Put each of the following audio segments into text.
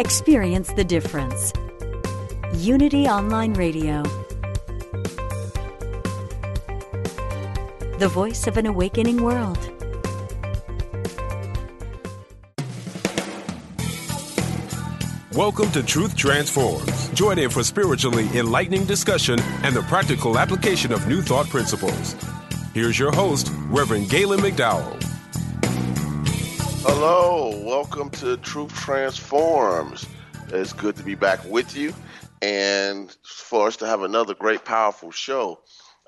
Experience the difference. Unity Online Radio. The voice of an awakening world. Welcome to Truth Transforms. Join in for spiritually enlightening discussion and the practical application of new thought principles. Here's your host, Reverend Galen McDowell. Hello, welcome to Truth Transforms. It's good to be back with you and for us to have another great, powerful show.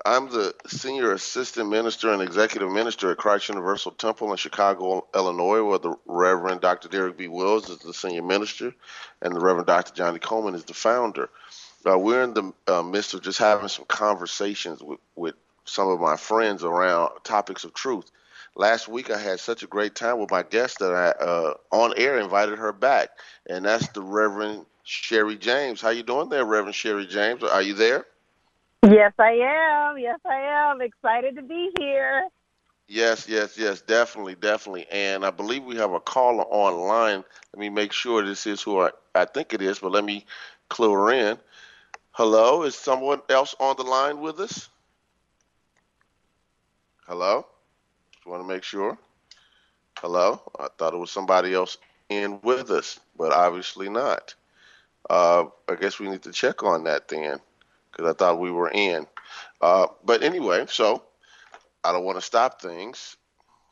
I'm the Senior Assistant Minister and Executive Minister at Christ Universal Temple in Chicago, Illinois, where the Reverend Dr. Derrick B. Wells is the Senior Minister and the Reverend Dr. Johnnie Colemon is the founder. Uh, we're in the uh, midst of just having some conversations with, with some of my friends around topics of truth. Last week I had such a great time with my guest that I uh, on air invited her back, and that's the Reverend Sherry James. How you doing there, Reverend Sherry James? Are you there? Yes, I am. Yes, I am. Excited to be here. Yes, yes, yes, definitely, definitely. And I believe we have a caller online. Let me make sure this is who I, I think it is, but let me clue her in. Hello, is someone else on the line with us? Hello? Want to make sure. Hello? I thought it was somebody else in with us, but obviously not. Uh, I guess we need to check on that then, because I thought we were in. Uh, but anyway, so I don't want to stop things.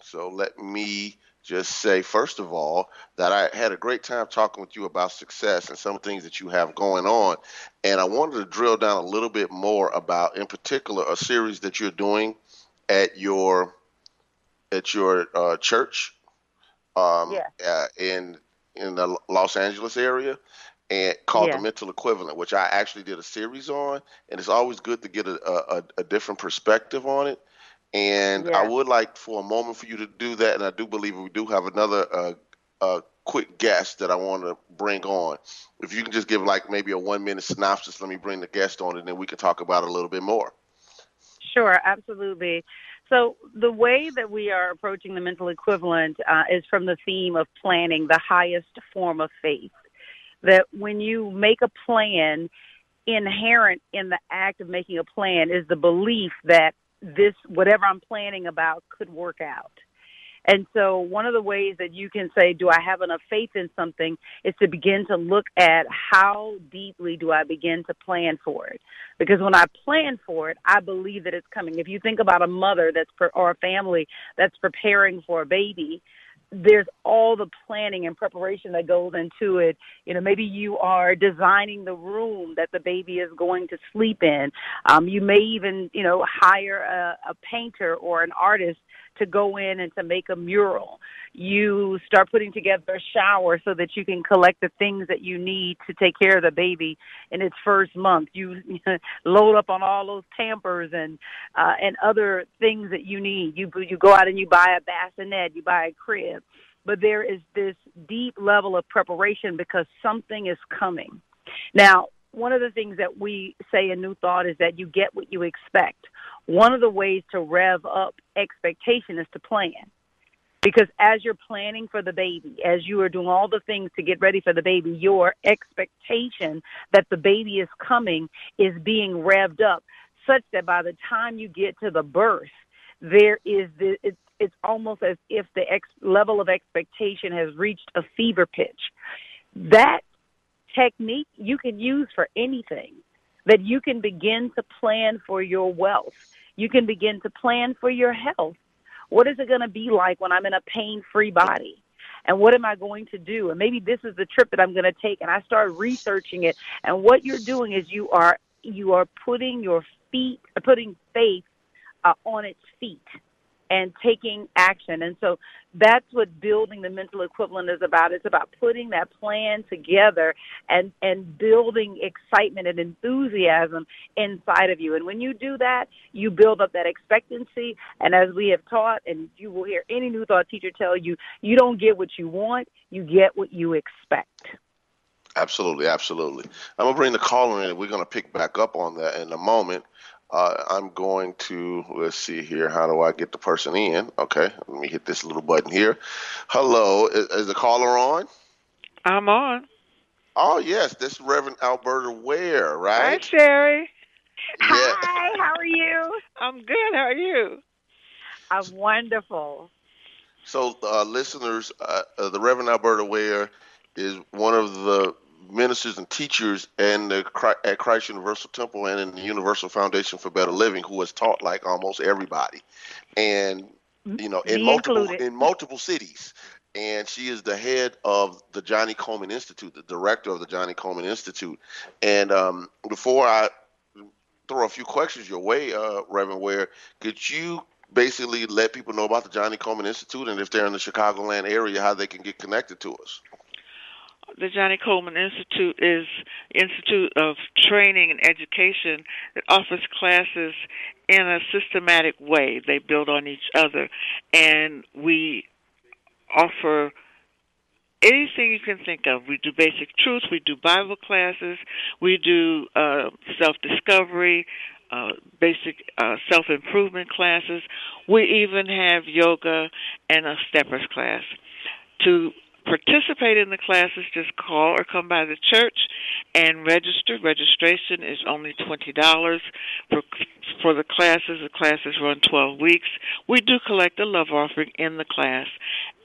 So let me just say, first of all, that I had a great time talking with you about success and some things that you have going on. And I wanted to drill down a little bit more about, in particular, a series that you're doing at your at your uh, church um, Yeah. uh, in in the Los Angeles area, and called Yeah. the Mental Equivalent, which I actually did a series on, and it's always good to get a, a, a different perspective on it. And I would like for a moment for you to do that, and I do believe we do have another uh, uh, quick guest that I want to bring on. If you can just give like maybe a one minute synopsis, let me bring the guest on, and then we can talk about it a little bit more. Sure, absolutely. So, the way that we are approaching the mental equivalent uh, is from the theme of planning, the highest form of faith. That when you make a plan, inherent in the act of making a plan is the belief that this, whatever I'm planning about, could work out. And so, one of the ways that you can say, Do I have enough faith in something? is to begin to look at how deeply do I begin to plan for it. Because when I plan for it, I believe that it's coming. If you think about a mother that's, pre- or a family that's preparing for a baby, there's all the planning and preparation that goes into it. You know, maybe you are designing the room that the baby is going to sleep in. Um, you may even, you know, hire a, a painter or an artist to go in and to make a mural. You start putting together a shower so that you can collect the things that you need to take care of the baby in its first month. You load up on all those Pampers and uh, and other things that you need. You you go out and you buy a bassinet, you buy a crib, but there is this deep level of preparation because something is coming. Now, one of the things that we say in New Thought is that you get what you expect. One of the ways to rev up expectation is to plan. Because as you're planning for the baby, as you are doing all the things to get ready for the baby, your expectation that the baby is coming is being revved up such that by the time you get to the birth, there is the, it's it's almost as if the ex- level of expectation has reached a fever pitch. That technique you can use for anything. That you can begin to plan for your wealth. You can begin to plan for your health. What is it going to be like when I'm in a pain-free body? and what am I going to do? And maybe this is the trip that I'm going to take. And I start researching it. And what you're doing is you are you are putting your feet, putting faith uh, on its feet and taking action. And so that's what building the mental equivalent is about. It's about putting that plan together and, and building excitement and enthusiasm inside of you. And when you do that, you build up that expectancy. And as we have taught, and you will hear any new thought teacher tell you, you don't get what you want, you get what you expect. Absolutely, absolutely. I'm gonna bring the caller in. And we're gonna pick back up on that in a moment. Uh, I'm going to let's see here. How do I get the person in? Okay, let me hit this little button here. Hello, is, is the caller on? I'm on. Oh yes, this is Reverend Alberta Ware, right? Hi, Sherry. Yeah. Hi, how are you? I'm good. How are you? I'm wonderful. So, uh, listeners, uh, uh, the Reverend Alberta Ware is one of the ministers and teachers and the, at Christ Universal Temple and in the Universal Foundation for Better Living who has taught like almost everybody, and you know in Me multiple included. in multiple cities. And she is the head of the Johnnie Colemon Institute, the director of the Johnnie Colemon Institute. And um, before I throw a few questions your way, uh, Reverend Ware, could you basically let people know about the Johnnie Colemon Institute and if they're in the Chicagoland area, how they can get connected to us? The Johnnie Colemon Institute is Institute of Training and Education that offers classes in a systematic way. They build on each other, and we offer anything you can think of. We do basic truth, we do Bible classes, we do uh, self discovery, uh, basic uh, self improvement classes. We even have yoga and a steppers class. To participate in the classes, just call or come by the church and register. Registration is only twenty dollars for for the classes. The classes run twelve weeks. We do collect a love offering in the class,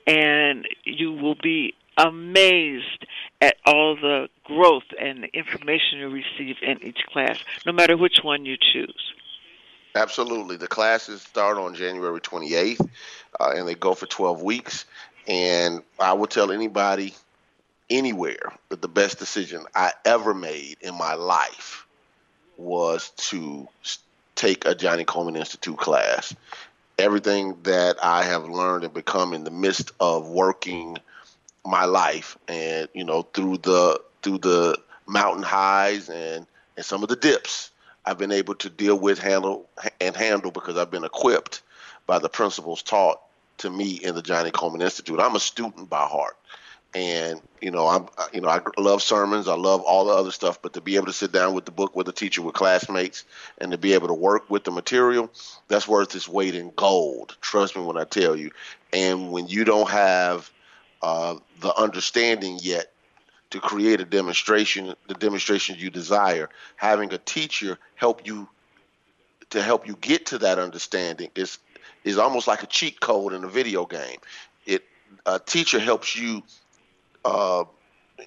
and you will be amazed at all the growth and the information you receive in each class, no matter which one you choose. Absolutely. The classes start on January 28th, uh, and they go for 12 weeks. And I would tell anybody anywhere that the best decision I ever made in my life was to take a Johnnie Colemon Institute class. Everything that I have learned and become in the midst of working my life and you know through the through the mountain highs and and some of the dips I've been able to deal with handle and handle because I've been equipped by the principles taught to me in the Johnnie Colemon Institute. I'm a student by heart. And you know, I'm you know, I love sermons, I love all the other stuff, but to be able to sit down with the book with a teacher with classmates and to be able to work with the material, that's worth its weight in gold. Trust me when I tell you. And when you don't have uh, the understanding yet to create a demonstration, the demonstration you desire. Having a teacher help you to help you get to that understanding is is almost like a cheat code in a video game. It a teacher helps you uh,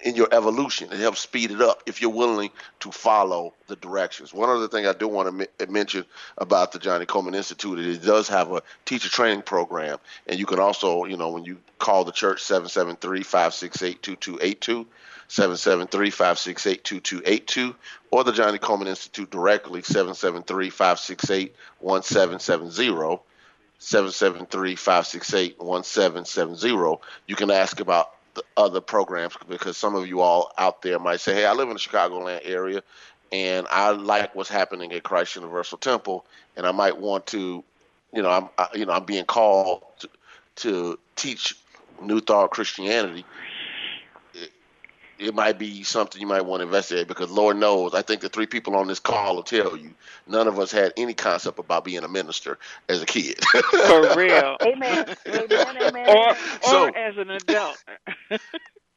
in your evolution. It helps speed it up if you're willing to follow the directions. One other thing I do want to mi- mention about the Johnnie Colemon Institute is it does have a teacher training program, and you can also, you know, when you call the church 773-568-2282, 773-568-2282, or the Johnnie Colemon Institute directly 773-568-1770. 773-568-1770. You can ask about the other programs because some of you all out there might say, "Hey, I live in the Chicagoland area, and I like what's happening at Christ Universal Temple, and I might want to, you know, I'm, I, you know, I'm being called to, to teach New Thought Christianity." It, it might be something you might want to investigate because Lord knows, I think the three people on this call will tell you, none of us had any concept about being a minister as a kid. For real. Amen. Amen. Amen. Or, or So- as an adult.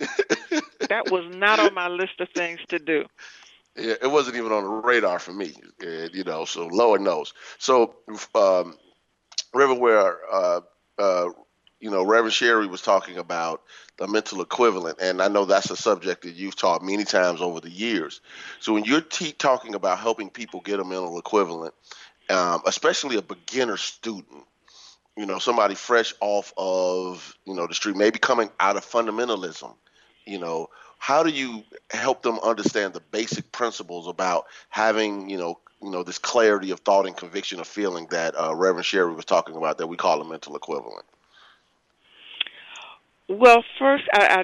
that was not on my list of things to do. Yeah, it wasn't even on the radar for me, and, you know. So Lord knows. So, um, Riverware, uh, uh, you know, Reverend Sherry was talking about the mental equivalent, and I know that's a subject that you've taught many times over the years. So when you're talking about helping people get a mental equivalent, um, especially a beginner student, you know, somebody fresh off of you know the street, maybe coming out of fundamentalism, you know, how do you help them understand the basic principles about having you know you know this clarity of thought and conviction of feeling that uh, Reverend Sherry was talking about that we call a mental equivalent? Well, first, I, I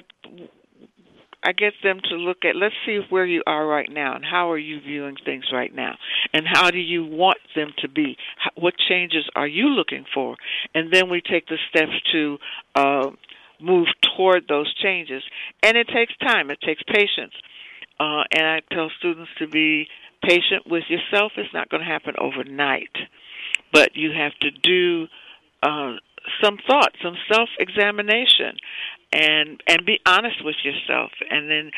I get them to look at let's see where you are right now and how are you viewing things right now? And how do you want them to be? What changes are you looking for? And then we take the steps to uh, move toward those changes. And it takes time. It takes patience. Uh, and I tell students to be patient with yourself. It's not going to happen overnight. But you have to do uh, some thought, some self examination, and and be honest with yourself. And then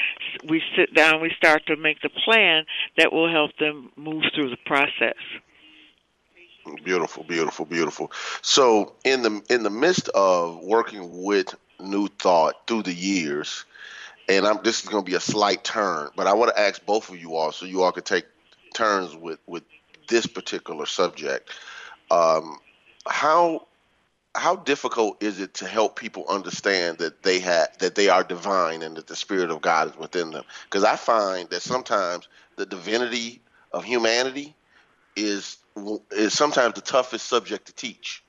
we sit down, we start to make the plan that will help them move through the process. Beautiful, beautiful, beautiful. So in the in the midst of working with New Thought through the years, and I'm this is going to be a slight turn, but I want to ask both of you all so you all could take turns with with this particular subject. Um, how how difficult is it to help people understand that they have that they are divine and that the spirit of God is within them? Because I find that sometimes the divinity of humanity is is sometimes the toughest subject to teach.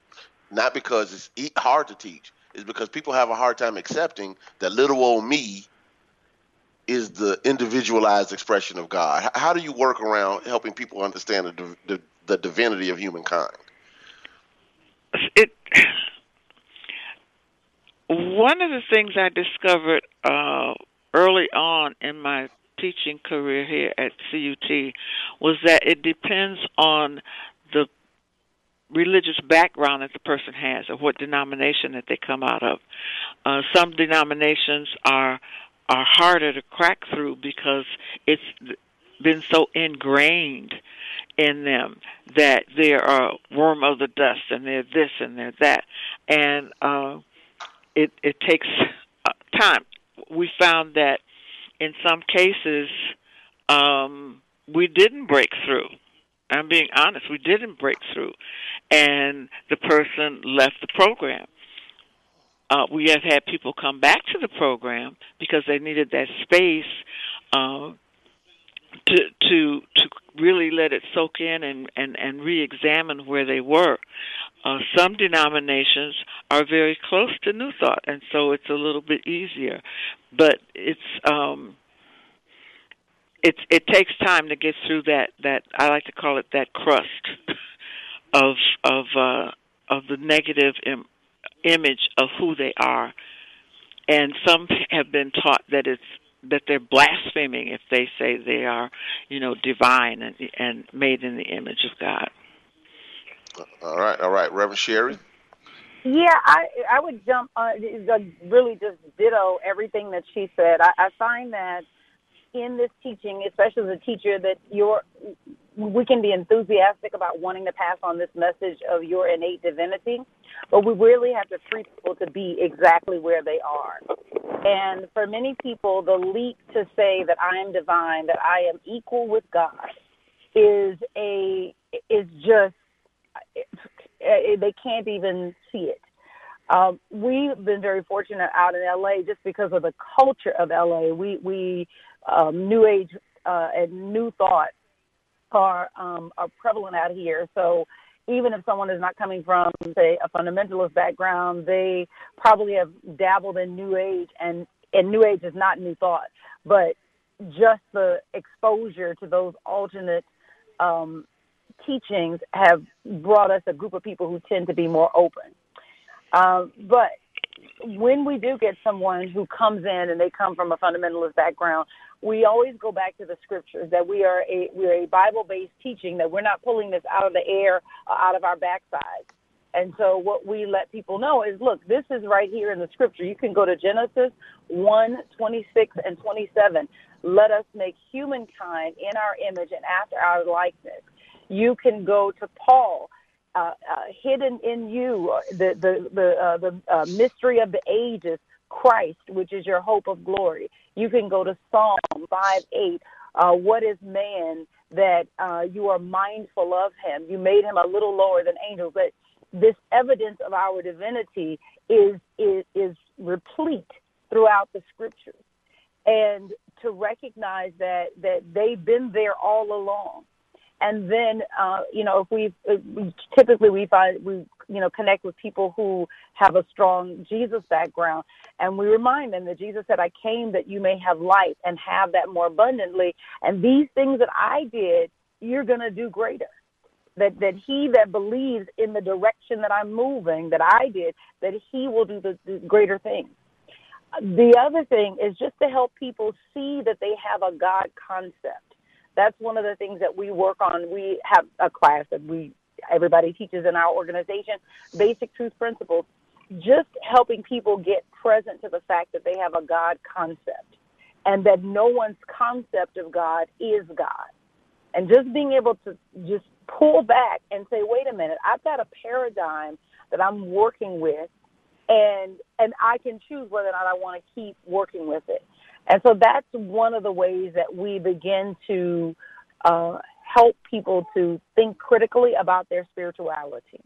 Not because it's hard to teach, it's because people have a hard time accepting that little old me is the individualized expression of God. How do you work around helping people understand the, the, the divinity of humankind? It one of the things I discovered uh, early on in my teaching career here at CUT was that it depends on the religious background that the person has or what denomination that they come out of. Uh, some denominations are are harder to crack through because it's been so ingrained in them that they're a worm of the dust and they're this and they're that, and uh, it it takes uh, time. We found that in some cases um, we didn't break through. I'm being honest, we didn't break through, and the person left the program. Uh, we have had people come back to the program because they needed that space uh, to to to really let it soak in and and and re-examine where they were. Uh, some denominations are very close to New Thought, and so it's a little bit easier. But it's um, it's it takes time to get through that that I like to call it that crust of of uh, of the negative Im- image of who they are, and some have been taught that it's that they're blaspheming if they say they are, you know, divine and and made in the image of God. All right, all right, Reverend Sherry. Yeah, I I would jump on really just ditto everything that she said. I, I find that in this teaching, especially as a teacher, that you're we can be enthusiastic about wanting to pass on this message of your innate divinity, but we really have to free people to be exactly where they are. And for many people, the leap to say that I am divine, that I am equal with God, is a is just they can't even see it. Um, we've been very fortunate out in LA just because of the culture of LA. We we um, New Age uh, and New Thought are um, are prevalent out here. So even if someone is not coming from say a fundamentalist background, they probably have dabbled in New Age, and and New Age is not New Thought, but just the exposure to those alternate um, teachings have brought us a group of people who tend to be more open. Um, but when we do get someone who comes in and they come from a fundamentalist background, we always go back to the scriptures that we are a we're a Bible based teaching that we're not pulling this out of the air or out of our backside. And so what we let people know is look, this is right here in the scripture. You can go to Genesis 1, 26 and 27. Let us make humankind in our image and after our likeness. You can go to Paul uh, uh, hidden in you, uh, the the the uh, the uh, mystery of the ages, Christ, which is your hope of glory. You can go to Psalm five eight. Uh, what is man that uh, you are mindful of him? You made him a little lower than angels. But this evidence of our divinity is is is replete throughout the scriptures, and to recognize that that they've been there all along and then uh, you know if we typically we find we you know connect with people who have a strong Jesus background. And we remind them that Jesus said I came that you may have life and have that more abundantly. And these things that I did you're going to do greater. That that he that believes in the direction that I'm moving that I did that he will do the, the greater things. The other thing is just to help people see that they have a God concept. That's one of the things that we work on. We have a class that we everybody teaches in our organization, basic truth principles, just helping people get present to the fact that they have a God concept and that no one's concept of God is God. And just being able to just pull back and say, wait a minute, I've got a paradigm that I'm working with and and I can choose whether or not I want to keep working with it. And so that's one of the ways that we begin to uh, help people to think critically about their spirituality.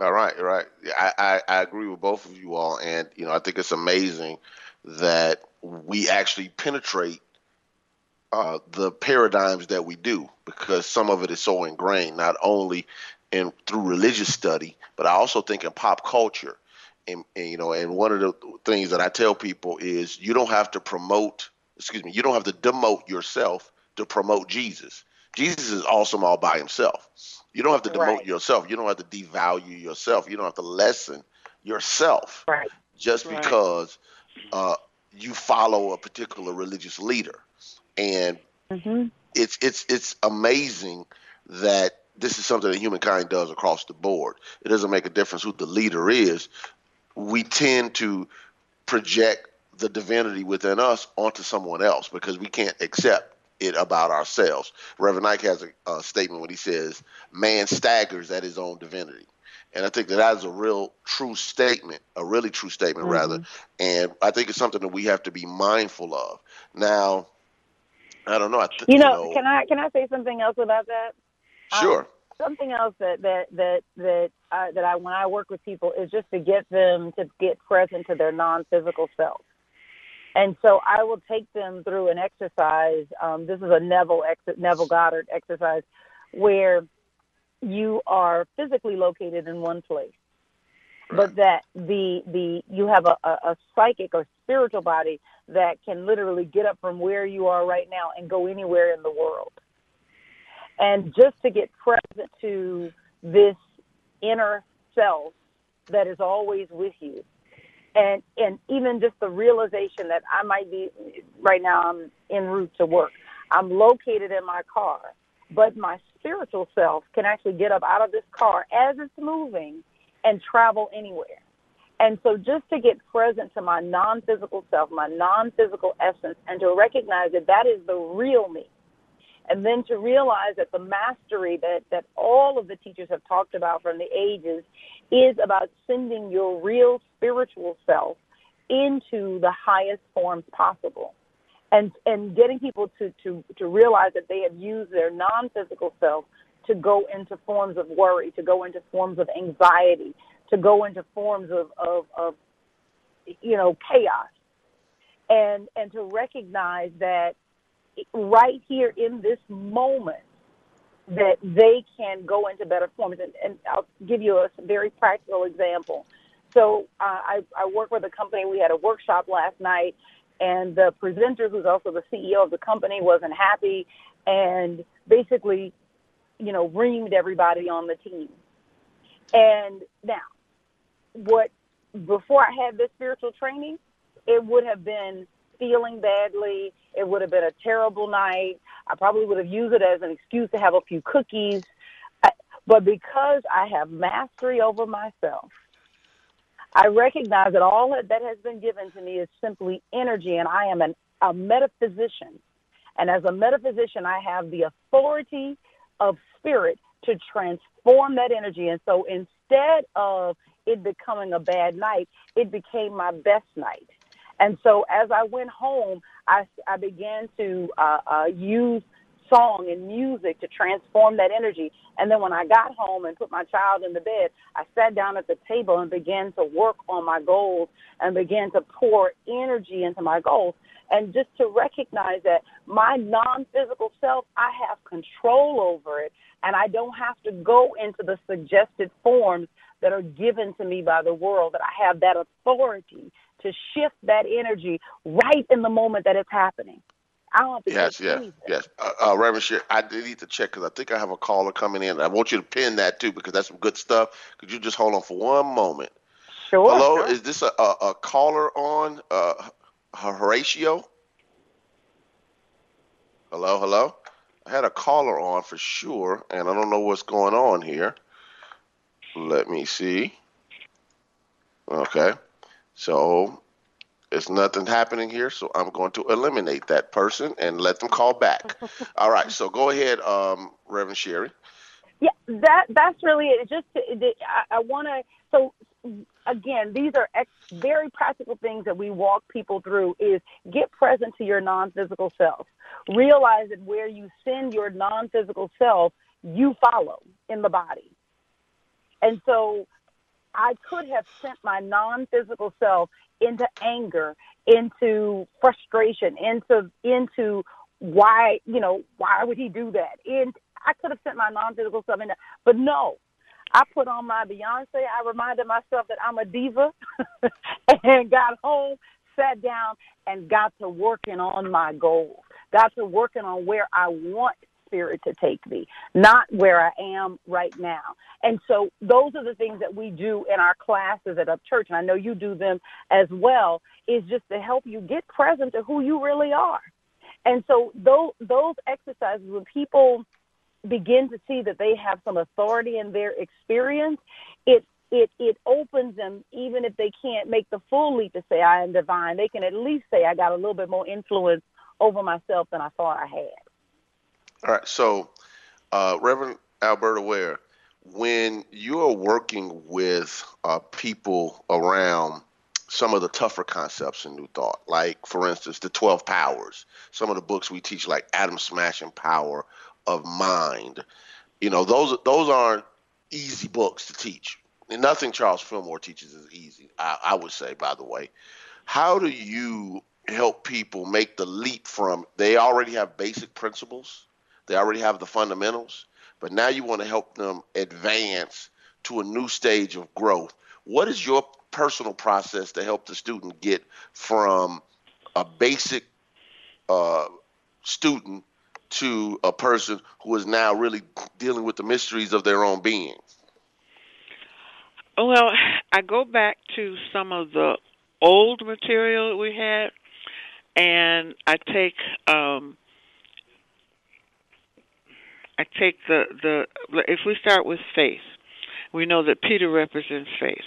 All right, right. I, I, I agree with both of you all, and you know I think it's amazing that we actually penetrate uh, the paradigms that we do because some of it is so ingrained, not only in through religious study, but I also think in pop culture and, and, you know, and one of the things that I tell people is you don't have to promote, excuse me, you don't have to demote yourself to promote Jesus. Jesus is awesome all by himself. You don't have to demote right. yourself. You don't have to devalue yourself. You don't have to lessen yourself right. just right. because uh, you follow a particular religious leader. And mm-hmm. it's it's it's amazing that this is something that humankind does across the board. It doesn't make a difference who the leader is we tend to project the divinity within us onto someone else because we can't accept it about ourselves. Reverend Ike has a, a statement when he says, "Man staggers at his own divinity," and I think that that is a real true statement, a really true statement mm-hmm. rather. And I think it's something that we have to be mindful of. Now, I don't know. I th- you, know, you know, can I can I say something else about that? Sure. Um, something else that that that that uh, that I when I work with people is just to get them to get present to their non-physical self. And so I will take them through an exercise. Um, this is a Neville ex- Neville Goddard exercise, where you are physically located in one place, but that the the you have a, a, a psychic or spiritual body that can literally get up from where you are right now and go anywhere in the world and just to get present to this inner self that is always with you and and even just the realization that I might be right now I'm en route to work. I'm located in my car, but my spiritual self can actually get up out of this car as it's moving and travel anywhere. And so just to get present to my non-physical self, my non-physical essence and to recognize that that is the real me and then to realize that the mastery that, that all of the teachers have talked about from the ages is about sending your real spiritual self into the highest forms possible. And, and getting people to, to, to realize that they have used their non physical self to go into forms of worry, to go into forms of anxiety, to go into forms of, of, of you know, chaos. And, and to recognize that right here in this moment that they can go into better forms. And, and I'll give you a very practical example. So uh, I, I work with a company. We had a workshop last night, and the presenter, who's also the CEO of the company, wasn't happy, and basically, you know, reamed everybody on the team. And now, what before I had this spiritual training, it would have been feeling badly. It would have been a terrible night. I probably would have used it as an excuse to have a few cookies. but because I have mastery over myself, I recognize that all that has been given to me is simply energy, and I am an, a metaphysician. And as a metaphysician, I have the authority of spirit to transform that energy. And so instead of it becoming a bad night, it became my best night. And so as I went home, I, I began to uh, uh, use song and music to transform that energy. And then when I got home and put my child in the bed, I sat down at the table and began to work on my goals and began to pour energy into my goals. And just to recognize that my non physical self, I have control over it and I don't have to go into the suggested forms that are given to me by the world, that I have that authority to shift that energy right in the moment that it's happening. I don't yes, yes, yes. Uh, uh, Reverend Sher, I did need to check because I think I have a caller coming in. I want you to pin that too because that's some good stuff. Could you just hold on for one moment? Sure. Hello, sure. is this a, a, a caller on uh, Horatio? Hello, hello. I had a caller on for sure, and I don't know what's going on here. Let me see. Okay, so there's nothing happening here, so I'm going to eliminate that person and let them call back. All right, so go ahead, um, Reverend Sherry. Yeah, that that's really it. Just to, I, I want to. So again, these are ex, very practical things that we walk people through. Is get present to your non-physical self. Realize that where you send your non-physical self, you follow in the body. And so I could have sent my non physical self into anger, into frustration, into into why you know why would he do that? And I could have sent my non-physical self into, but no. I put on my Beyonce. I reminded myself that I'm a diva, and got home, sat down, and got to working on my goals. Got to working on where I want Spirit to take me, not where I am right now. And so those are the things that we do in our classes at Up Church, and I know you do them as well, is just to help you get present to who you really are. And so those those exercises when people begin to see that they have some authority in their experience, it it it opens them even if they can't make the full leap to say I am divine, they can at least say I got a little bit more influence over myself than I thought I had. All right. So, uh, Reverend Alberta Ware, when you're working with uh, people around some of the tougher concepts in New Thought, like, for instance, the 12 Powers, some of the books we teach, like Atom Smashing Power of Mind, you know, those, those aren't easy books to teach. And nothing Charles Fillmore teaches is easy, I, I would say, by the way. How do you help people make the leap from they already have basic principles they already have the fundamentals, but now you want to help them advance to a new stage of growth. What is your personal process to help the student get from a basic uh, student to a person who is now really dealing with the mysteries of their own being? Well, I go back to some of the old material we had, and I take um, I take the the if we start with faith, we know that Peter represents faith.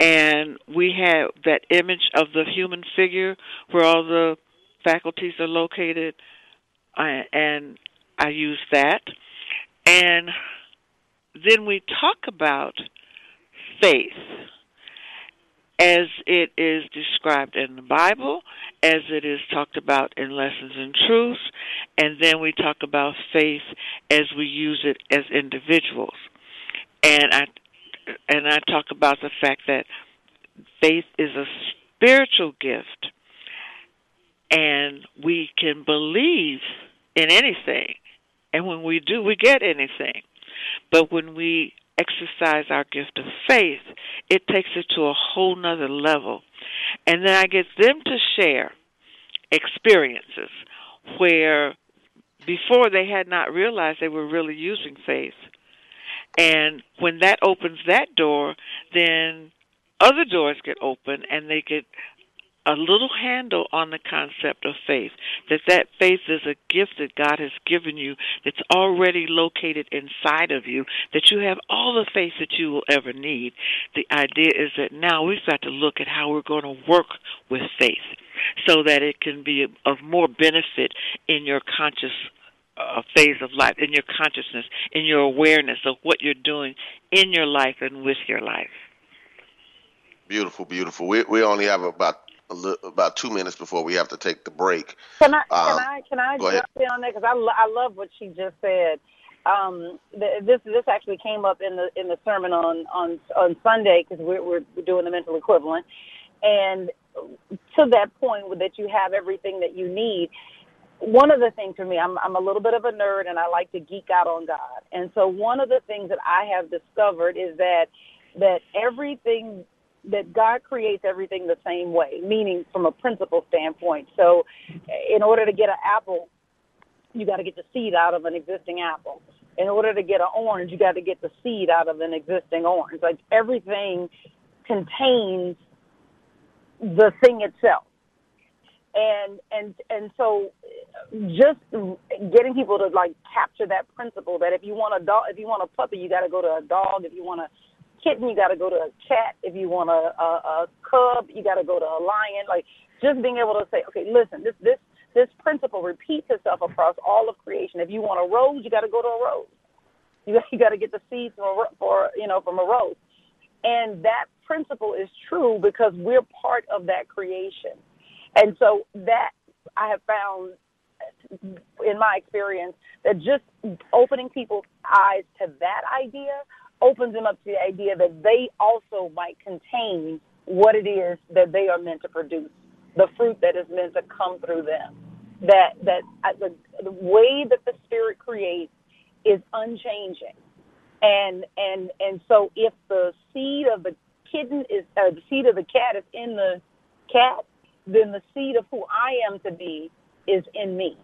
And we have that image of the human figure where all the faculties are located, and I use that. And then we talk about faith as it is described in the Bible, as it is talked about in Lessons in Truth, and then we talk about faith as we use it as individuals. And I and I talk about the fact that faith is a spiritual gift and we can believe in anything. And when we do, we get anything. But when we exercise our gift of faith, it takes it to a whole nother level. And then I get them to share experiences where before they had not realized they were really using faith. And when that opens that door, then other doors get open and they get a little handle on the concept of faith that that faith is a gift that God has given you that's already located inside of you that you have all the faith that you will ever need the idea is that now we've got to look at how we're going to work with faith so that it can be of more benefit in your conscious uh, phase of life, in your consciousness, in your awareness of what you're doing in your life and with your life. Beautiful, beautiful. We we only have about about two minutes before we have to take the break. Can I um, can I can I jump in on that because I lo- I love what she just said. Um, this this actually came up in the in the sermon on on on Sunday because we're we're doing the mental equivalent, and to that point that you have everything that you need. One of the things for me, I'm I'm a little bit of a nerd and I like to geek out on God, and so one of the things that I have discovered is that that everything that God creates everything the same way, meaning from a principle standpoint. So, in order to get an apple, you got to get the seed out of an existing apple. In order to get an orange, you got to get the seed out of an existing orange. Like everything contains the thing itself. And and and so just getting people to like capture that principle that if you want a dog if you want a puppy you got to go to a dog if you want a kitten, you got to go to a cat. If you want a, a, a cub, you got to go to a lion. Like just being able to say, okay, listen, this this this principle repeats itself across all of creation. If you want a rose, you got to go to a rose. You you got to get the seeds from a, for you know from a rose, and that principle is true because we're part of that creation, and so that I have found in my experience that just opening people's eyes to that idea opens them up to the idea that they also might contain what it is that they are meant to produce, the fruit that is meant to come through them. That that the, the way that the Spirit creates is unchanging, and and and so if the seed of the kitten is uh, the seed of the cat is in the cat, then the seed of who I am to be is in me.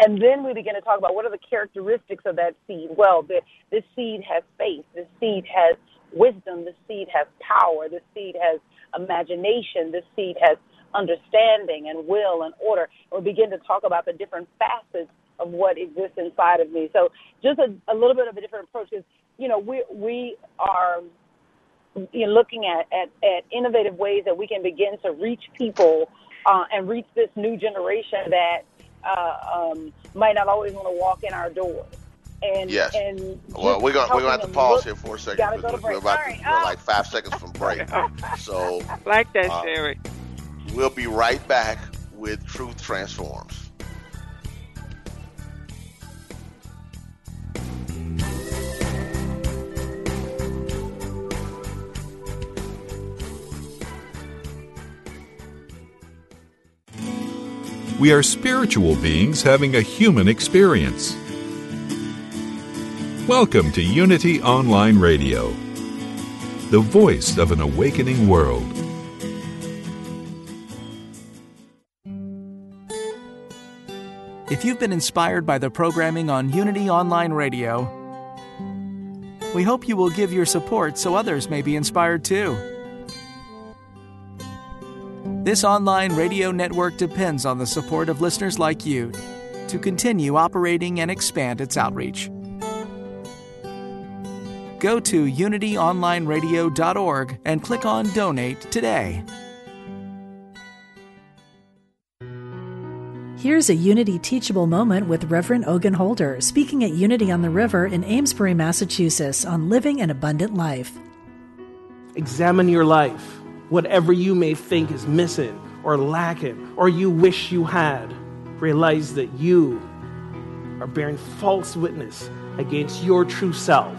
And then we begin to talk about what are the characteristics of that seed. Well, the, this seed has faith. This seed has wisdom. This seed has power. This seed has imagination. This seed has understanding and will and order. And we begin to talk about the different facets of what exists inside of me. So just a, a little bit of a different approach is, you know, we we are you know, looking at, at, at innovative ways that we can begin to reach people uh, and reach this new generation that uh, um, might not always want to walk in our doors. And, yes. And well, we're gonna we're gonna have to pause look, here for a second. Gotta go. We're, about right. to, we're like five seconds from break. So like that, uh, Sherry. We'll be right back with Truth Transforms. We are spiritual beings having a human experience. Welcome to Unity Online Radio, the voice of an awakening world. If you've been inspired by the programming on Unity Online Radio, we hope you will give your support so others may be inspired too. This online radio network depends on the support of listeners like you to continue operating and expand its outreach. Go to unityonlineradio.org and click on Donate today. Here's a Unity teachable moment with Reverend Ogun Holder speaking at Unity on the River in Amesbury, Massachusetts on living an abundant life. Examine your life whatever you may think is missing or lacking or you wish you had, realize that you are bearing false witness against your true self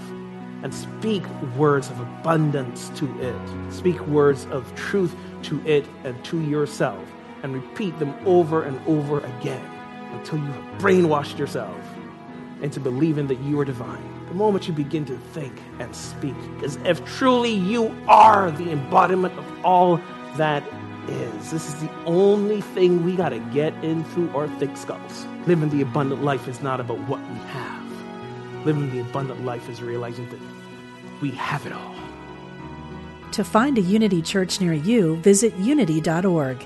and speak words of abundance to it. Speak words of truth to it and to yourself and repeat them over and over again until you have brainwashed yourself into believing that you are divine moment you begin to think and speak, as if truly you are the embodiment of all that is. This is the only thing we got to get in through our thick skulls. Living the abundant life is not about what we have. Living the abundant life is realizing that we have it all. To find a Unity church near you, visit unity.org.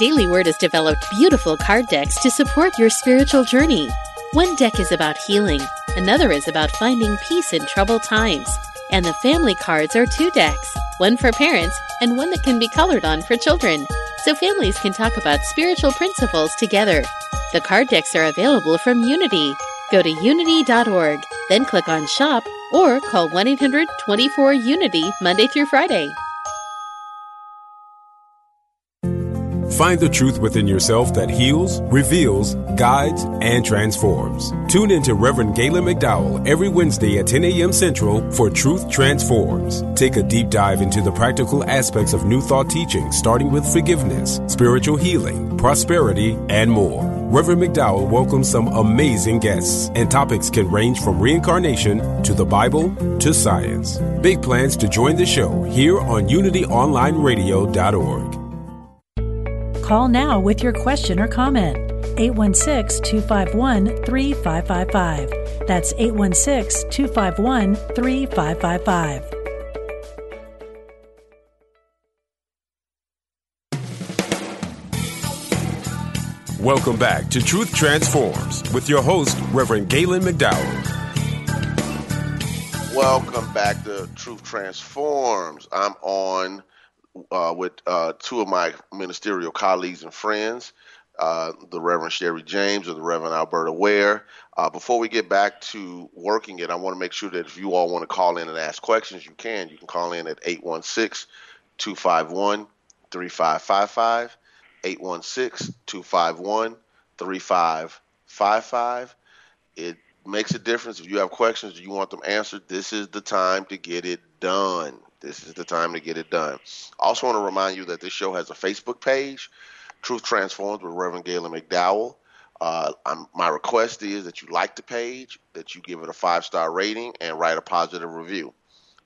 Daily Word has developed beautiful card decks to support your spiritual journey. One deck is about healing, another is about finding peace in troubled times. And the family cards are two decks one for parents and one that can be colored on for children, so families can talk about spiritual principles together. The card decks are available from Unity. Go to unity.org, then click on Shop or call 1 800 24 Unity Monday through Friday. Find the truth within yourself that heals, reveals, guides, and transforms. Tune in to Reverend Galen McDowell every Wednesday at 10 a.m. Central for Truth Transforms. Take a deep dive into the practical aspects of New Thought teaching, starting with forgiveness, spiritual healing, prosperity, and more. Reverend McDowell welcomes some amazing guests, and topics can range from reincarnation to the Bible to science. Big plans to join the show here on UnityOnlineRadio.org. Call now with your question or comment. 816 251 3555. That's 816 251 3555. Welcome back to Truth Transforms with your host, Reverend Galen McDowell. Welcome back to Truth Transforms. I'm on uh, with uh, two of my ministerial colleagues and friends, uh, the Reverend Sherry James and the Reverend Alberta Ware. Uh, before we get back to working it, I want to make sure that if you all want to call in and ask questions, you can. You can call in at 816 251 3555. 816 251 3555. It makes a difference. If you have questions, you want them answered, this is the time to get it done. This is the time to get it done. Also want to remind you that this show has a Facebook page, Truth Transforms with Reverend Galen McDowell. Uh, my request is that you like the page, that you give it a five star rating, and write a positive review.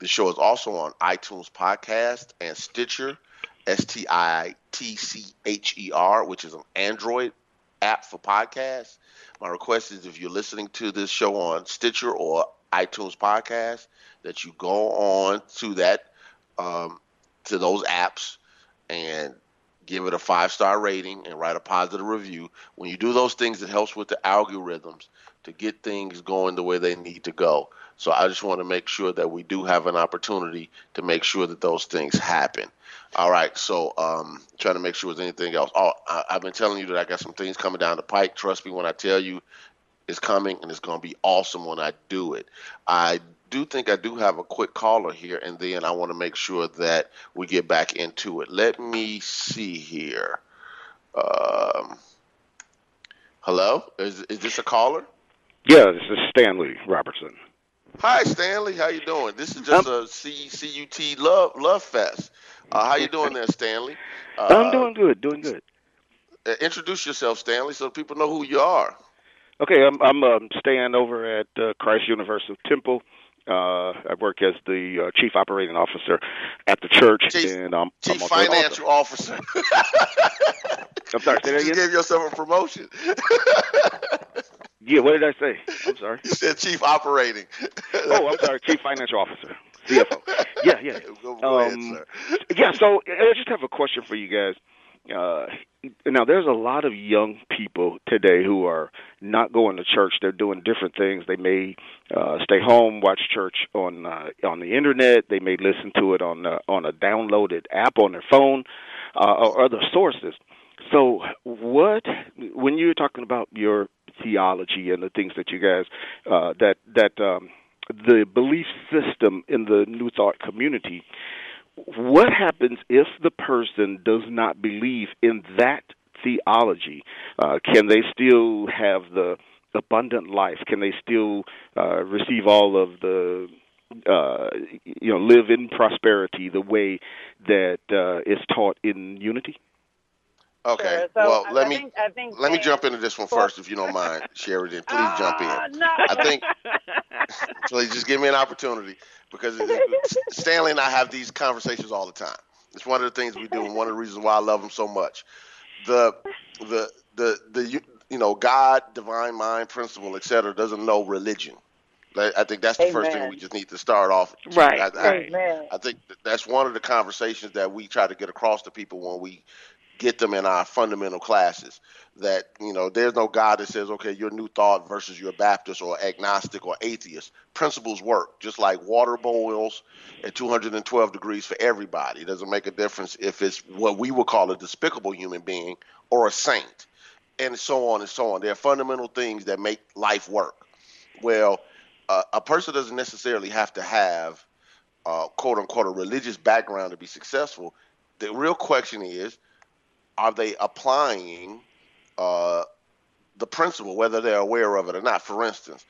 The show is also on iTunes Podcast and Stitcher, S T I T C H E R, which is an Android app for podcasts. My request is if you're listening to this show on Stitcher or iTunes Podcast, that you go on to that um, to those apps and give it a five star rating and write a positive review. When you do those things, it helps with the algorithms to get things going the way they need to go. So I just want to make sure that we do have an opportunity to make sure that those things happen. All right, so um, trying to make sure there's anything else. Oh, I, I've been telling you that I got some things coming down the pike. Trust me when I tell you it's coming, and it's going to be awesome when I do it. I do think I do have a quick caller here, and then I want to make sure that we get back into it. Let me see here. Um, hello, is is this a caller? Yeah, this is Stanley Robertson. Hi, Stanley. How you doing? This is just um, a C- CUT Love Love Fest. Uh, how you doing there, Stanley? Uh, I'm doing good. Doing good. Uh, introduce yourself, Stanley, so people know who you are. Okay, I'm I'm um, staying over at uh, Christ Universal Temple. Uh, I work as the uh, chief operating officer at the church, chief, and um, chief I'm chief financial officer. I'm sorry. Say that you gave yourself a promotion. yeah. What did I say? I'm sorry. You said chief operating. oh, I'm sorry. Chief financial officer. CFO. Yeah, yeah. Um, ahead, yeah. So I just have a question for you guys. Uh, now, there's a lot of young people today who are not going to church. They're doing different things. They may uh, stay home, watch church on uh, on the internet. They may listen to it on uh, on a downloaded app on their phone uh, or other sources. So, what when you're talking about your theology and the things that you guys uh, that that um, the belief system in the New Thought community what happens if the person does not believe in that theology? Uh, can they still have the abundant life? Can they still uh, receive all of the uh, you know live in prosperity the way that uh, is taught in unity? Okay. So well, I, let I me think, let me jump into this one first, if you don't mind, Sheridan. Please jump Ah, in. no. I think please just give me an opportunity because Stanley and I have these conversations all the time. It's one of the things we do, and one of the reasons why I love him so much. The the the the you, you know God, divine mind, principle, etc. doesn't know religion. Like, I think that's the first thing we just need to start off. Right, I, I. Amen. I think that's one of the conversations that we try to get across to people when we get them in our fundamental classes. That you know, there's no God that says, okay, you're New Thought versus you're Baptist or agnostic or atheist. Principles work just like water boils at 212 degrees for everybody. It doesn't make a difference if it's what we would call a despicable human being or a saint, and so on and so on. There are fundamental things that make life work. Well, uh, a person doesn't necessarily have to have uh, quote unquote a religious background to be successful. The real question is, are they applying uh, the principle, whether they're aware of it or not? For instance,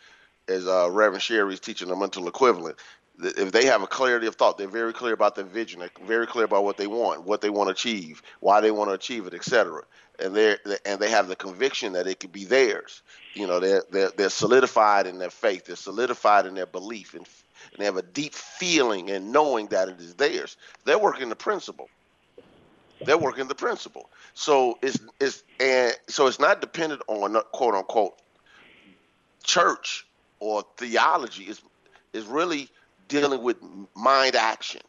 as uh, Reverend Sherry is teaching the mental equivalent, if they have a clarity of thought, they're very clear about their vision, they're very clear about what they want, what they want to achieve, why they want to achieve it, etc. And they and they have the conviction that it could be theirs. You know, they're they're, they're solidified in their faith, they're solidified in their belief, and, and they have a deep feeling and knowing that it is theirs. They're working the principle. They're working the principle. So it's it's and so it's not dependent on quote unquote church or theology. It's is really dealing with mind action.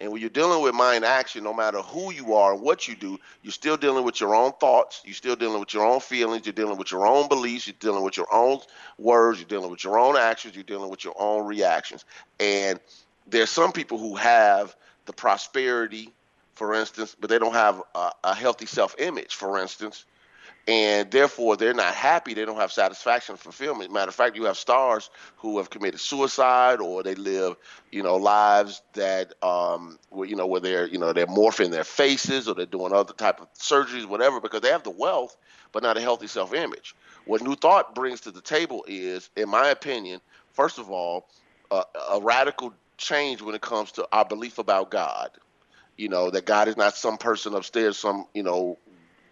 And when you're dealing with mind action, no matter who you are and what you do, you're still dealing with your own thoughts. You're still dealing with your own feelings. You're dealing with your own beliefs. You're dealing with your own words. You're dealing with your own actions. You're dealing with your own reactions. And there's some people who have the prosperity, for instance, but they don't have a, a healthy self-image, for instance, and therefore they're not happy. They don't have satisfaction, fulfillment. Matter of fact, you have stars who have committed suicide, or they live, you know, lives that, um, where, you know, where they're, you know, they're morphing their faces, or they're doing other type of surgeries, whatever, because they have the wealth, but not a healthy self-image. What New Thought brings to the table is, in my opinion, first of all, uh, a radical change when it comes to our belief about God. You know that God is not some person upstairs, some you know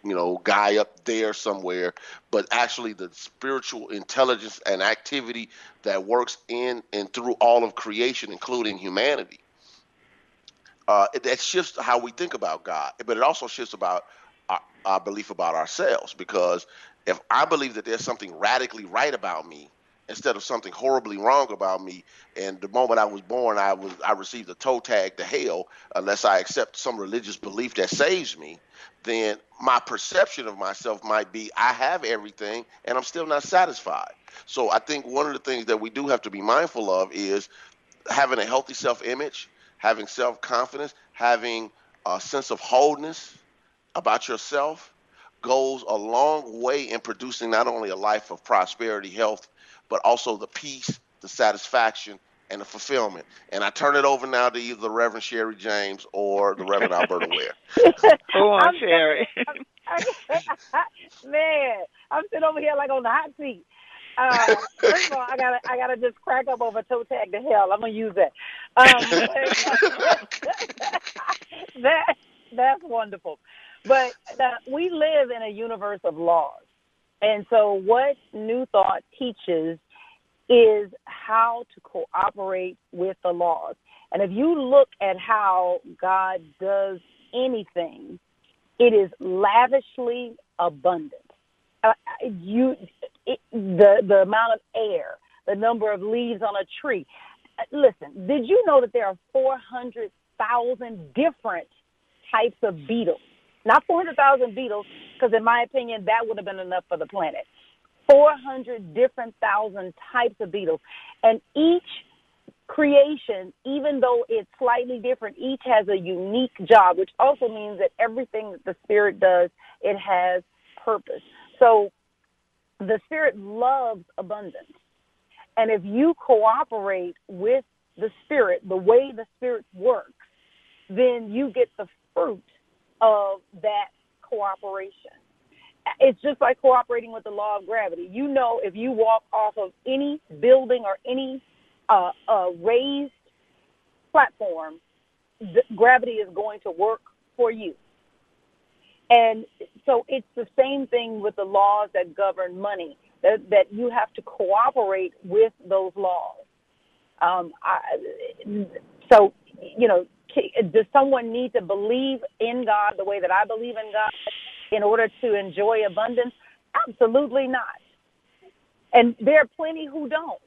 you know, guy up there somewhere, but actually the spiritual intelligence and activity that works in and through all of creation, including humanity. Uh, that shifts how we think about God, but it also shifts about our, our belief about ourselves. Because if I believe that there's something radically right about me, instead of something horribly wrong about me. And the moment I was born, I was I received a toe tag to hell unless I accept some religious belief that saves me. Then my perception of myself might be I have everything and I'm still not satisfied. So I think one of the things that we do have to be mindful of is having a healthy self-image, having self-confidence, having a sense of wholeness about yourself goes a long way in producing not only a life of prosperity, health, but also the peace, the satisfaction, and the fulfillment. And I turn it over now to either the Reverend Sherry James or the Reverend Alberta Ware. Go on, I'm- Sherry. Man, I'm sitting over here like on the hot seat. Uh, first of all, I gotta I gotta just crack up over toe tag to hell. I'm gonna use that. Um, that that's wonderful. But uh, we live in a universe of laws, and so what New Thought teaches is how to cooperate with the laws. And if you look at how God does anything, it is lavishly abundant. Uh, you, it, the the amount of air, the number of leaves on a tree. Uh, Listen, did you know that there are four hundred thousand different types of beetles? Not four hundred thousand beetles, because in my opinion, that would have been enough for the planet. 400 different thousand types of beetles. And each creation, even though it's slightly different, each has a unique job, which also means that everything that the Spirit does, it has purpose. So the Spirit loves abundance. And if you cooperate with the Spirit, the way the Spirit works, then you get the fruit of that cooperation it's just like cooperating with the law of gravity. You know, if you walk off of any building or any uh, uh, raised platform, gravity is going to work for you. And so it's the same thing with the laws that govern money, that, that you have to cooperate with those laws. Um, I, so, you know, does someone need to believe in God the way that I believe in God in order to enjoy abundance? Absolutely not. And there are plenty who don't.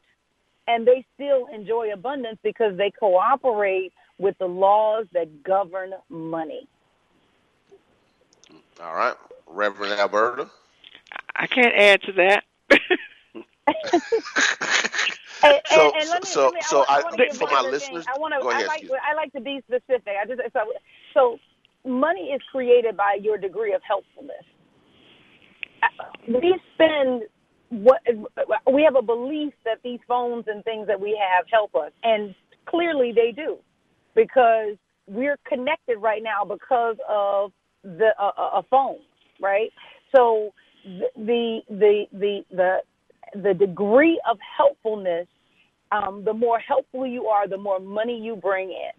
And they still enjoy abundance because they cooperate with the laws that govern money. All right. Reverend Alberta? I can't add to that. And, so, and, and let me, so, let me, so I, I, I for my listeners, I want to. I like. I like to be specific. I just so so money is created by your degree of helpfulness. We spend what we have a belief that these phones and things that we have help us, and clearly they do, because we're connected right now because of the uh, a phone, right? So the the the the the degree of helpfulness, um, the more helpful you are, the more money you bring in.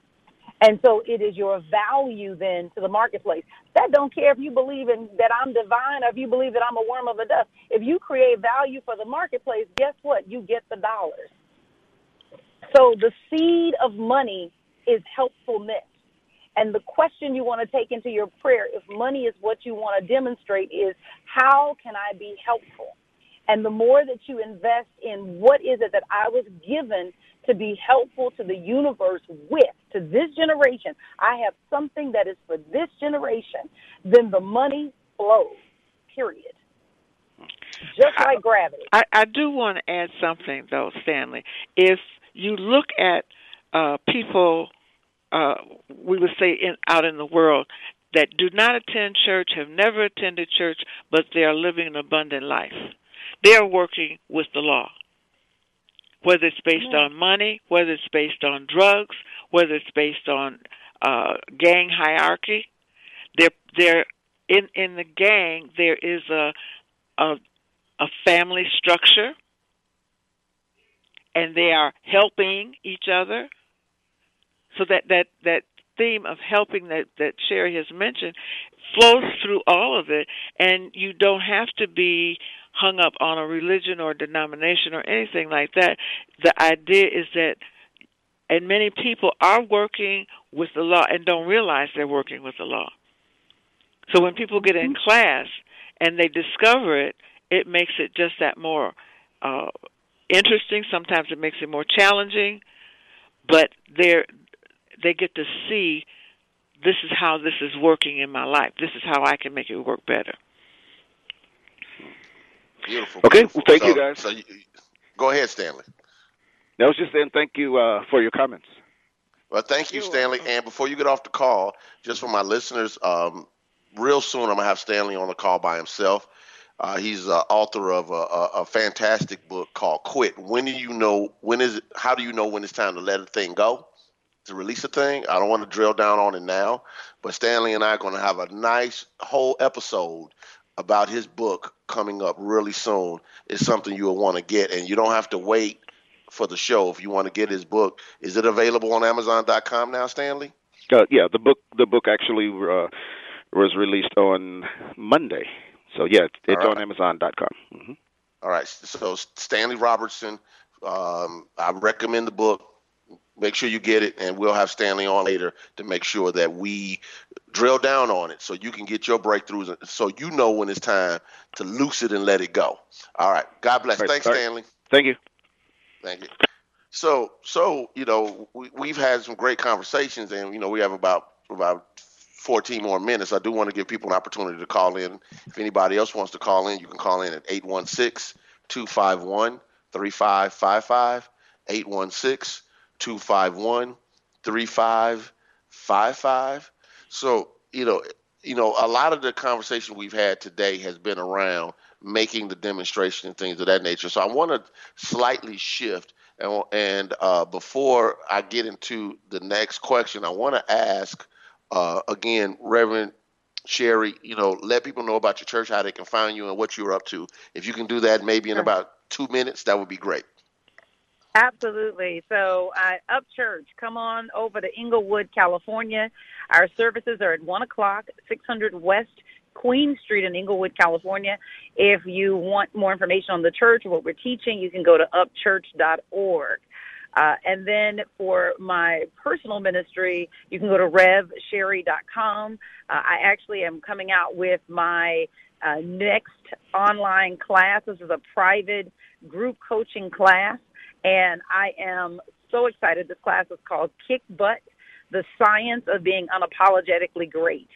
And so it is your value then to the marketplace. That don't care if you believe in that I'm divine or if you believe that I'm a worm of a dust. If you create value for the marketplace, guess what? You get the dollars. So the seed of money is helpfulness. And the question you want to take into your prayer, if money is what you want to demonstrate, is how can I be helpful? And the more that you invest in what is it that I was given to be helpful to the universe with, to this generation, I have something that is for this generation, then the money flows, period. Just like gravity. I, I do want to add something, though, Stanley. If you look at uh, people, uh, we would say in, out in the world, that do not attend church, have never attended church, but they are living an abundant life they're working with the law. Whether it's based on money, whether it's based on drugs, whether it's based on uh, gang hierarchy, they're they're in in the gang. There is a a, a family structure, and they are helping each other. So that that that theme of helping that that Sherry has mentioned flows through all of it, and you don't have to be hung up on a religion or denomination or anything like that. The idea is that, and many people are working with the law and don't realize they're working with the law. So when people get in class and they discover it, it makes it just that more uh, interesting. Sometimes it makes it more challenging, but they're they get to see this is how this is working in my life. This is how I can make it work better. Beautiful. Okay, beautiful. well, thank so, you, guys. So you, go ahead, Stanley. I was just saying thank you uh, for your comments. Well, thank you, Stanley. And before you get off the call, just for my listeners, um, real soon I'm gonna have Stanley on the call by himself. Uh, he's uh, author of a, a, a, fantastic book called "Quit." When do you know? When is? It, how do you know when it's time to let a thing go? To release a thing? I don't want to drill down on it now, but Stanley and I are going to have a nice whole episode about his book coming up really soon. is something you'll want to get, and you don't have to wait for the show if you want to get his book. Is it available on Amazon.com now, Stanley? Uh, yeah, the book the book actually uh, was released on Monday. So yeah, it's, it's right. on Amazon.com. Mm-hmm. All right. So Stanley Robertson, um, I recommend the book. Make sure you get it, and we'll have Stanley on later to make sure that we drill down on it so you can get your breakthroughs, so you know when it's time to loose it and let it go. All right. God bless. Right. Thanks, right. Stanley. Thank you. Thank you. So, so you know, we, we've had some great conversations, and you know, we have about about 14 more minutes. I do want to give people an opportunity to call in. If anybody else wants to call in, you can call in at 816 251 3555. 816 251 3555. So, you know, you know, a lot of the conversation we've had today has been around making the demonstration and things of that nature. So I want to slightly shift. And, and uh, before I get into the next question, I want to ask uh, again, Reverend Sherry, you know, let people know about your church, how they can find you, and what you're up to. If you can do that maybe in Sure. about two minutes, that would be great. Absolutely. So, uh, Up Church, come on over to Inglewood, California. Our services are at 1 o'clock, 600 West Queen Street in Inglewood, California. If you want more information on the church or what we're teaching, you can go to upchurch.org. Uh, and then for my personal ministry, you can go to revsherry.com. Uh, I actually am coming out with my uh, next online class. This is a private group coaching class, and I am so excited. This class is called Kick Butt The Science of Being Unapologetically Great.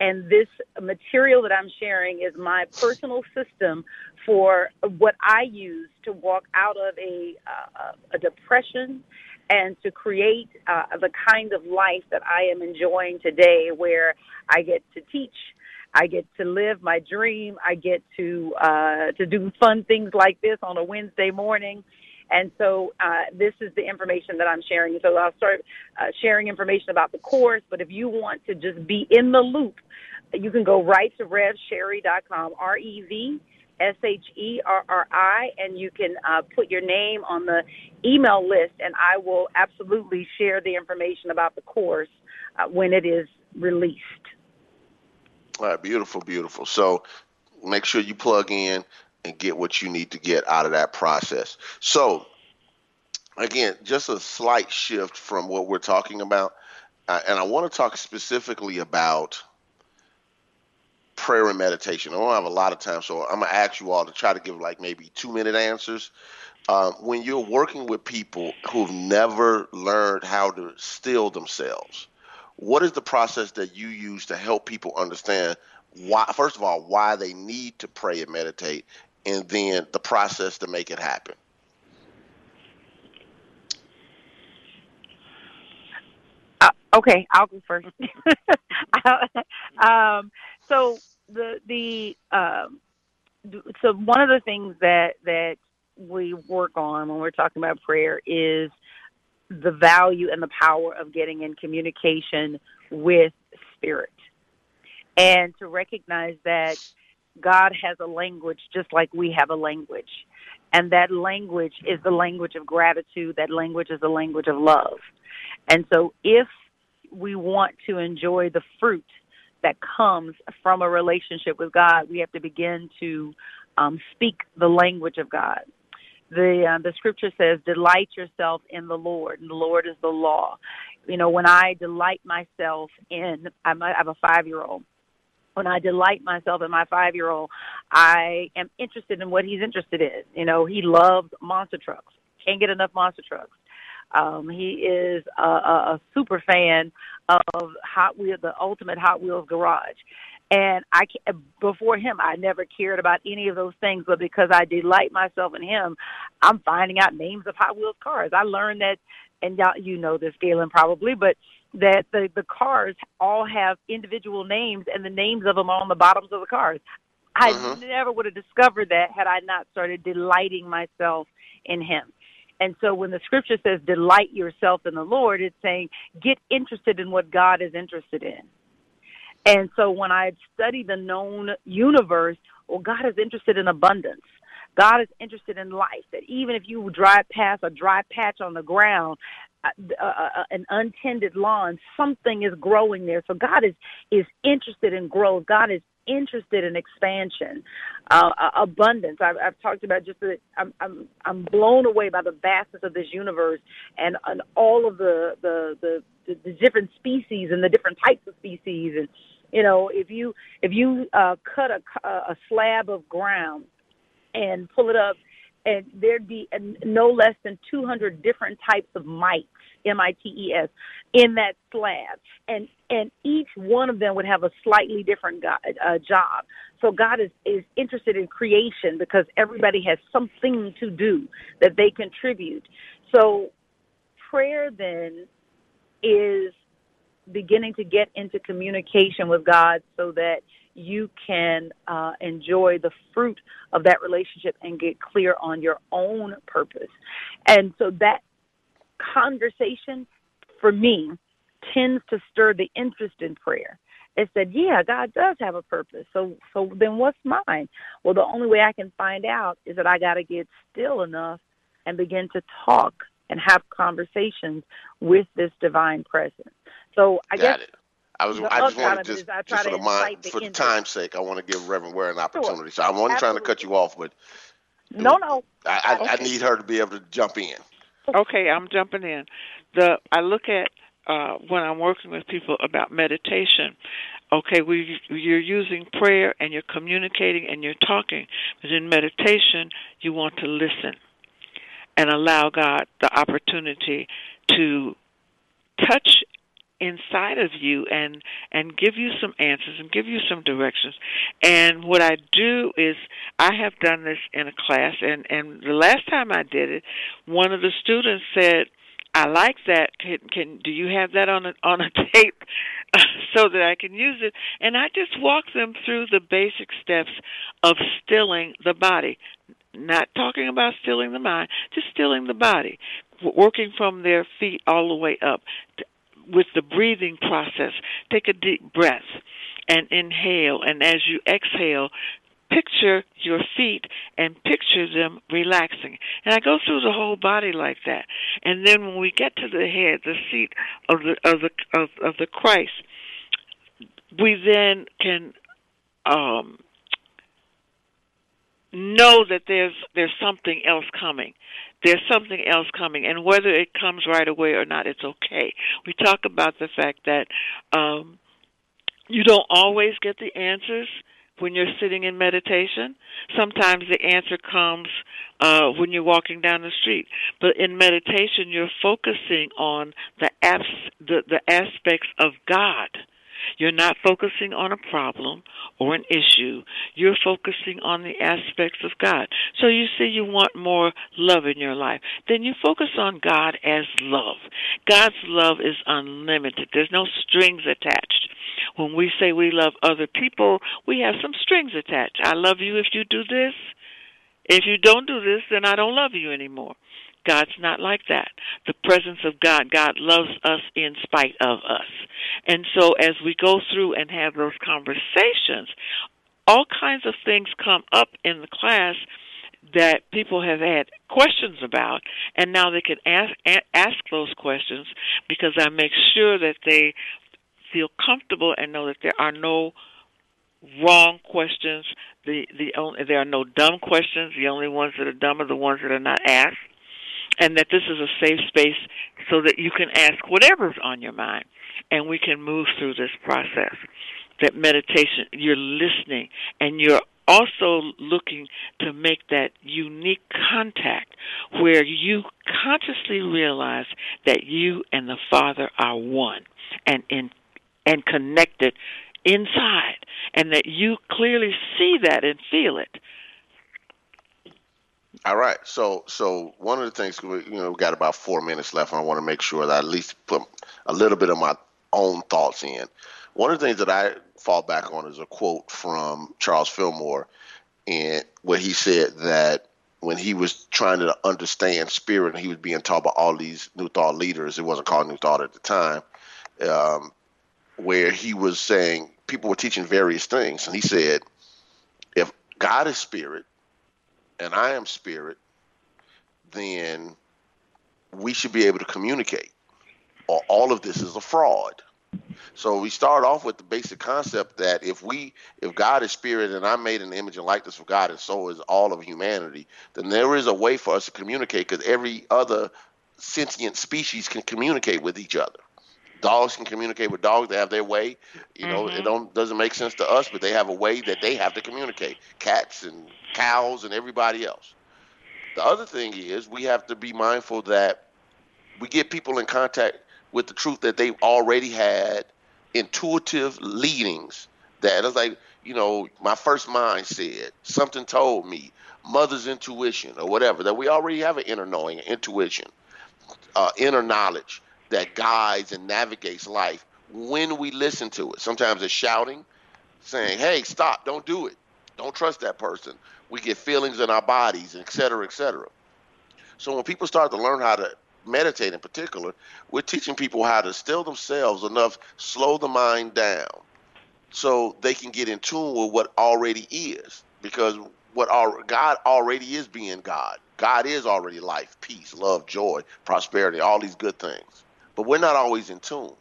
And this material that I'm sharing is my personal system for what I use to walk out of a, uh, a depression and to create uh, the kind of life that I am enjoying today, where I get to teach, I get to live my dream, I get to uh, to do fun things like this on a Wednesday morning. And so uh, this is the information that I'm sharing. So I'll start uh, sharing information about the course. But if you want to just be in the loop, you can go right to revsherry.com, R E V S H E R R I, and you can uh, put your name on the email list, and I will absolutely share the information about the course uh, when it is released. All right, beautiful, beautiful. So make sure you plug in and get what you need to get out of that process. So, again, just a slight shift from what we're talking about. Uh, and I want to talk specifically about prayer and meditation. I don't have a lot of time, so I'm going to ask you all to try to give like maybe two minute answers. Uh, when you're working with people who've never learned how to still themselves, what is the process that you use to help people understand why, first of all, why they need to pray and meditate, and then the process to make it happen. Uh, okay, I'll go first. um, so the the um, so one of the things that that we work on when we're talking about prayer is the value and the power of getting in communication with spirit and to recognize that God has a language just like we have a language. And that language is the language of gratitude. That language is the language of love. And so if we want to enjoy the fruit that comes from a relationship with God, we have to begin to um, speak the language of God. The uh, the scripture says, "Delight yourself in the Lord," and the Lord is the law. You know, when I delight myself in, I'm, I have a five year old, when I delight myself in my five year old, I am interested in what he's interested in. You know, he loves monster trucks. Can't get enough monster trucks. Um, he is a, a, a super fan of Hot Wheels, the ultimate Hot Wheels garage. And I before him, I never cared about any of those things, but because I delight myself in him, I'm finding out names of Hot Wheels cars. I learned that, and y'all, you know this, Galen, probably, but that the the cars all have individual names and the names of them are on the bottoms of the cars. I uh-huh. never would have discovered that had I not started delighting myself in him. And so when the scripture says delight yourself in the Lord, it's saying get interested in what God is interested in. And so when I study the known universe, well, God is interested in abundance. God is interested in life. That even if you drive past a dry patch on the ground, uh, uh, uh, an untended lawn, something is growing there. So God is is interested in growth. God is interested in expansion, uh, uh abundance. I've, I've talked about just that I'm, I'm I'm blown away by the vastness of this universe and, and all of the the, the the the different species and the different types of species. And you know, if you if you uh, cut a a slab of ground and pull it up and there'd be no less than 200 different types of mites, M-I-T-E-S, in that slab, and and each one of them would have a slightly different uh, job. So God is is interested in creation because everybody has something to do that they contribute. So prayer then is beginning to get into communication with God so that you can uh, enjoy the fruit of that relationship and get clear on your own purpose. And so that conversation for me tends to stir the interest in prayer. It said, yeah, God does have a purpose. So, so then what's mine? Well, the only way I can find out is that I got to get still enough and begin to talk and have conversations with this divine presence. So I got guess it. I was. I just wanted of to it just, I just for the mind, for the time's sake, I want to give Reverend Ware an opportunity. So I wasn't trying to cut you off, but No, no. I, I, I need her to be able to jump in. Okay, I'm jumping in. The I look at uh, when I'm working with people about meditation. Okay, we you're using prayer and you're communicating and you're talking, but in meditation you want to listen and allow God the opportunity to touch inside of you and and give you some answers and give you some directions. And what i do is i have done this in a class and and the last time i did it one of the students said i like that. Can can do you have that on a on a tape so that i can use it? And i just walk them through the basic steps of stilling the body. Not talking about stilling the mind just stilling the body working from their feet all the way up with the breathing process. Take a deep breath and inhale, and as you exhale, picture your feet and picture them relaxing. And I go through the whole body like that. And then when we get to the head, the seat of the of the of, of the Christ, we then can um know that there's there's something else coming. There's something else coming, and whether it comes right away or not, it's okay. We talk about the fact that um, you don't always get the answers when you're sitting in meditation. Sometimes the answer comes uh, when you're walking down the street, but in meditation, you're focusing on the abs- the, the aspects of God. You're not focusing on a problem or an issue. You're focusing on the aspects of God. So you say you want more love in your life. Then you focus on God as love. God's love is unlimited. There's no strings attached. When we say we love other people, we have some strings attached. I love you if you do this. If you don't do this, then I don't love you anymore. God's not like that. The presence of God, God loves us in spite of us. And so as we go through and have those conversations, all kinds of things come up in the class that people have had questions about, and now they can ask ask those questions because I make sure that they feel comfortable and know that there are no wrong questions. The the only there are no dumb questions. The only ones that are dumb are the ones that are not asked, and that this is a safe space so that you can ask whatever's on your mind, and we can move through this process. That meditation, you're listening, and you're also looking to make that unique contact where you consciously realize that you and the Father are one and in and connected inside and that you clearly see that and feel it. All right. So, so one of the things we, you know, we got about four minutes left, and I want to make sure that I at least put a little bit of my own thoughts in. One of the things that I fall back on is a quote from Charles Fillmore, and where he said that when he was trying to understand spirit, he was being taught by all these New Thought leaders. It wasn't called New Thought at the time. Um, where he was saying people were teaching various things, and he said, if God is spirit and I am spirit, then we should be able to communicate. Or all of this is a fraud. So we start off with the basic concept that if we, if God is spirit and I'm made in the image and likeness of God, and so is all of humanity, then there is a way for us to communicate because every other sentient species can communicate with each other. Dogs can communicate with dogs; they have their way. You know, it don't doesn't make sense to us, but they have a way that they have to communicate. Cats and cows and everybody else. The other thing is we have to be mindful that we get people in contact with the truth that they've already had intuitive leadings that it's like you know my first mind said something told me mother's intuition or whatever that we already have an inner knowing intuition uh, inner knowledge that guides and navigates life when we listen to it sometimes it's shouting saying hey stop don't do it don't trust that person we get feelings in our bodies et cetera et cetera so when people start to learn how to meditate in particular, we're teaching people how to still themselves enough, slow the mind down, so they can get in tune with what already is. Because what our, God already is being God. God is already life, peace, love, joy, prosperity, all these good things. But we're not always in tune.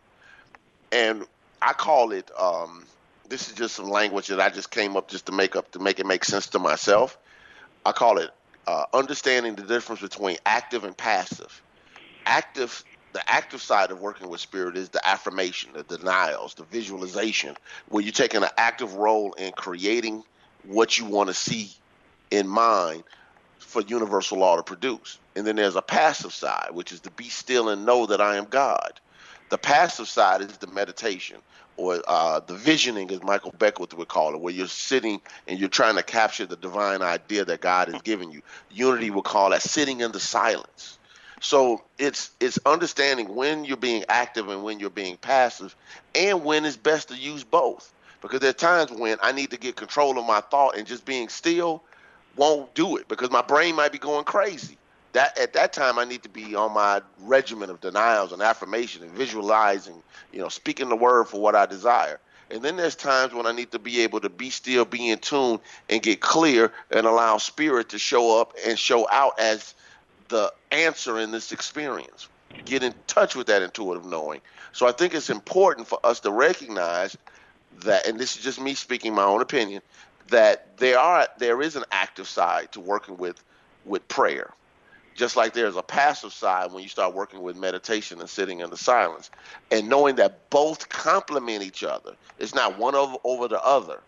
And I call it. Um, this is just some language that I just came up just to make up to make it make sense to myself. I call it uh, understanding the difference between active and passive. Active, the active side of working with spirit is the affirmation, the denials, the visualization, where you're taking an active role in creating what you want to see in mind for universal law to produce. And then there's a passive side, which is to be still and know that I am God. The passive side is the meditation or uh, the visioning, as Michael Beckwith would call it, where you're sitting and you're trying to capture the divine idea that God has given you. Unity would call that sitting in the silence. So it's it's understanding when you're being active and when you're being passive, and when it's best to use both. Because there are times when I need to get control of my thought, and just being still won't do it because my brain might be going crazy that at that time I need to be on my regimen of denials and affirmation and visualizing, you know, speaking the word for what I desire. And then there's times when I need to be able to be still, be in tune, and get clear and allow spirit to show up and show out as the answer in this experience. Get in touch with that intuitive knowing. So I think it's important for us to recognize that, and this is just me speaking my own opinion, that there are there is an active side to working with with prayer just like there's a passive side when you start working with meditation and sitting in the silence. And knowing that both complement each other it's not one over, over the other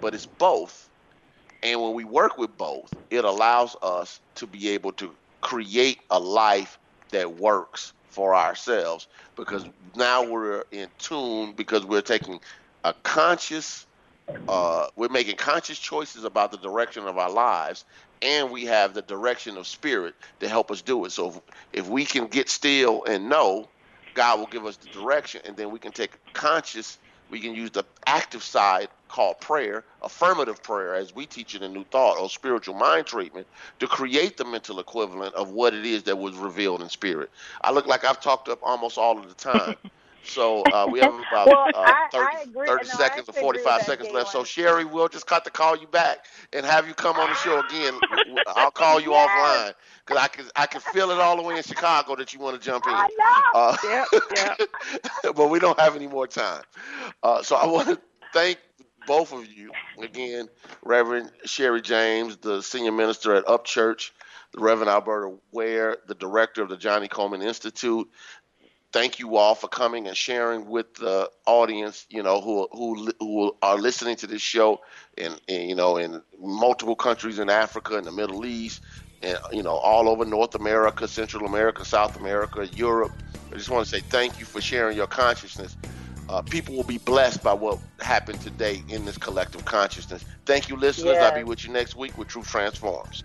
but it's both. And when we work with both it allows us to be able to create a life that works for ourselves because now we're in tune because we're taking a conscious uh, we're making conscious choices about the direction of our lives and we have the direction of spirit to help us do it. So if, if we can get still and know, God will give us the direction, and then we can take conscious. We can use the active side called prayer, affirmative prayer, as we teach it in New Thought or spiritual mind treatment, to create the mental equivalent of what it is that was revealed in spirit. I look like I've talked up almost all of the time. So uh, we have about well, uh, 30, 30 no, seconds or 45 seconds left. So Sherry, we'll just cut to call you back and have you come on the show again. I'll call you yes. offline because I can I can feel it all the way in Chicago that you want to jump in. I know. Uh, yeah, yeah. but we don't have any more time. Uh, so I want to thank both of you again, Reverend Sherry James, the senior minister at Upchurch the Reverend Alberta Ware, the director of the Johnnie Colemon Institute, thank you all for coming and sharing with the audience, you know, who who who are listening to this show in, in you know in multiple countries in Africa and the Middle East and you know all over North America, Central America, South America, Europe. I just want to say thank you for sharing your consciousness. Uh, people will be blessed by what happened today in this collective consciousness. Thank you, listeners. I'll be with you next week with Truth Transforms.